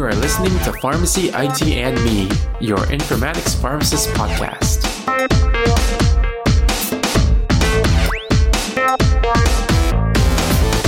You are listening to Pharmacy IT and Me, your informatics pharmacist podcast.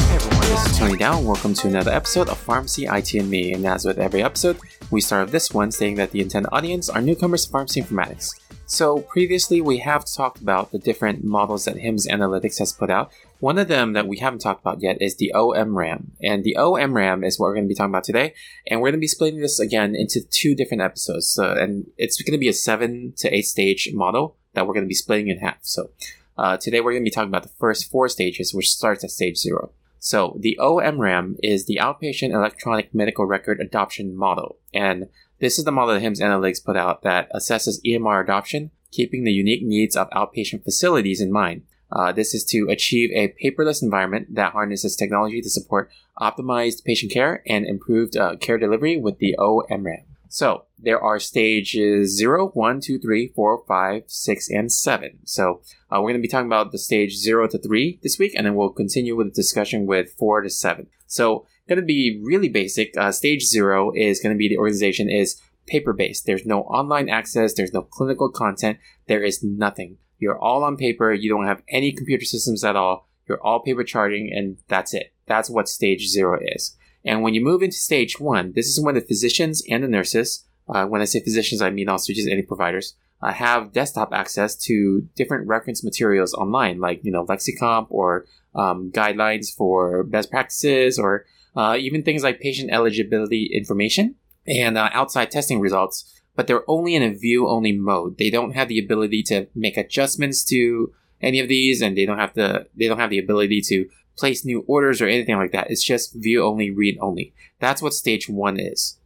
Hey everyone, this is Tony Dao. Welcome to another episode of Pharmacy IT and Me. And as with every episode, we start off this one saying that the intended audience are newcomers to pharmacy informatics. So previously, we have talked about the different models that HIMSS Analytics has put out. One of them that we haven't talked about yet is the OMRAM. And the OMRAM is what we're going to be talking about today. And we're going to be splitting this again into two different episodes. So, and it's going to be a seven to eight stage model that we're going to be splitting in half. So uh, today we're going to be talking about the first four stages, which starts at stage zero. So the OMRAM is the Outpatient Electronic Medical Record Adoption Model. And this is the model that HIMSS Analytics put out that assesses EMR adoption, keeping the unique needs of outpatient facilities in mind. Uh, this is to achieve a paperless environment that harnesses technology to support optimized patient care and improved uh, care delivery with the OMRAM. So there are stages 0, 1, 2, 3, 4, 5, 6, and 7. So uh, we're going to be talking about the stage 0 to 3 this week, and then we'll continue with the discussion with 4 to 7. So going to be really basic. Uh, stage zero is going to be the organization is paper based. There's no online access. There's no clinical content. There is nothing. You're all on paper. You don't have any computer systems at all. You're all paper charting, and that's it. That's what stage zero is. And when you move into stage one, this is when the physicians and the nurses, uh, when I say physicians, I mean also just any providers, uh, have desktop access to different reference materials online, like you know Lexicomp or um, guidelines for best practices or uh, even things like patient eligibility information and uh, outside testing results, but they're only in a view only mode. They don't have the ability to make adjustments to any of these, and they don't have the they don't have the ability to place new orders or anything like that. It's just view only, read only. That's what stage one is.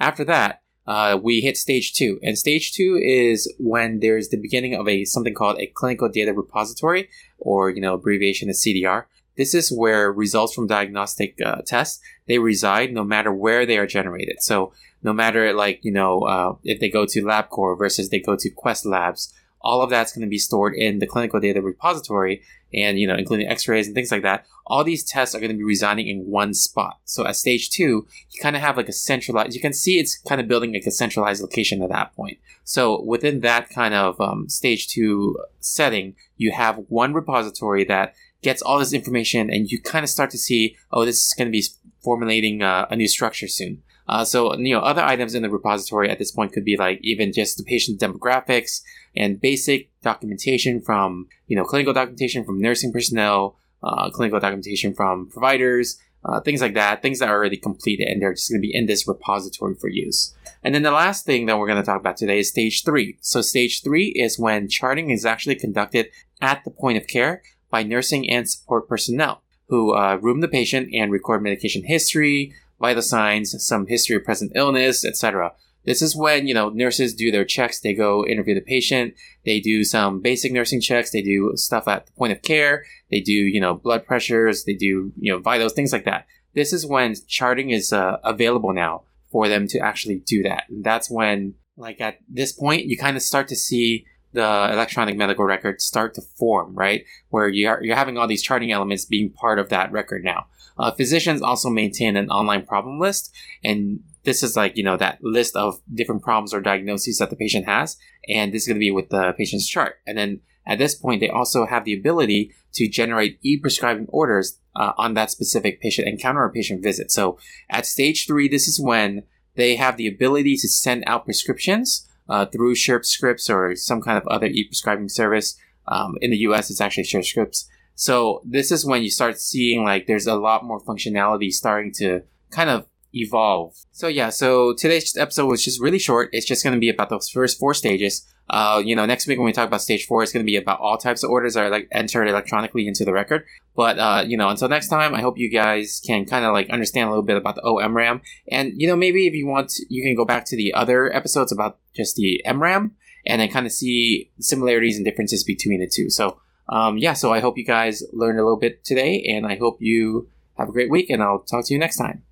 After that, uh, we hit stage two, and stage two is when there's the beginning of a something called a clinical data repository, or you know abbreviation is CDR. This is where results from diagnostic uh, tests they reside no matter where they are generated. So no matter like you know uh, if they go to LabCorp versus they go to Quest Labs, all of that's going to be stored in the clinical data repository, and you know including X-rays and things like that. All these tests are going to be residing in one spot. So at stage two, you kind of have like a centralized. You can see it's kind of building like a centralized location at that point. So within that kind of um, stage two setting, you have one repository that gets all this information, and you kind of start to see, oh, this is going to be formulating uh, a new structure soon. Uh, so, you know, other items in the repository at this point could be like even just the patient demographics and basic documentation from, you know, clinical documentation from nursing personnel, uh, clinical documentation from providers, uh, things like that, things that are already completed and they're just going to be in this repository for use. And then the last thing that we're going to talk about today is stage three. So stage three is when charting is actually conducted at the point of care by nursing and support personnel who uh, room the patient and record medication history, vital signs, some history of present illness, etc. This is when you know nurses do their checks. They go interview the patient. They do some basic nursing checks. They do stuff at the point of care. They do you know blood pressures. They do you know vitals, things like that. This is when charting is uh, available now for them to actually do that. And that's when, like at this point, you kind of start to see the electronic medical record start to form, right? Where you're, you're having all these charting elements being part of that record now. Uh, physicians also maintain an online problem list, and this is like, you know, that list of different problems or diagnoses that the patient has, and this is going to be with the patient's chart. And then at this point, they also have the ability to generate e-prescribing orders uh, on that specific patient encounter or patient visit. So at stage three, this is when they have the ability to send out prescriptions uh, through Scripts or some kind of other e-prescribing service. Um, in the US, it's actually Surescripts. So this is when you start seeing like there's a lot more functionality starting to kind of evolve. So yeah, so today's episode was just really short. It's just going to be about those first four stages. Uh, you know, next week when we talk about stage four, it's going to be about all types of orders that are like entered electronically into the record. But uh, you know, until next time, I hope you guys can kind of like understand a little bit about the OMRAM, and you know, maybe if you want, you can go back to the other episodes about just the MRAM, and then kind of see similarities and differences between the two. So um, yeah, so I hope you guys learned a little bit today, and I hope you have a great week, and I'll talk to you next time.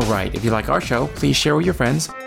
All right, if you like our show, please share with your friends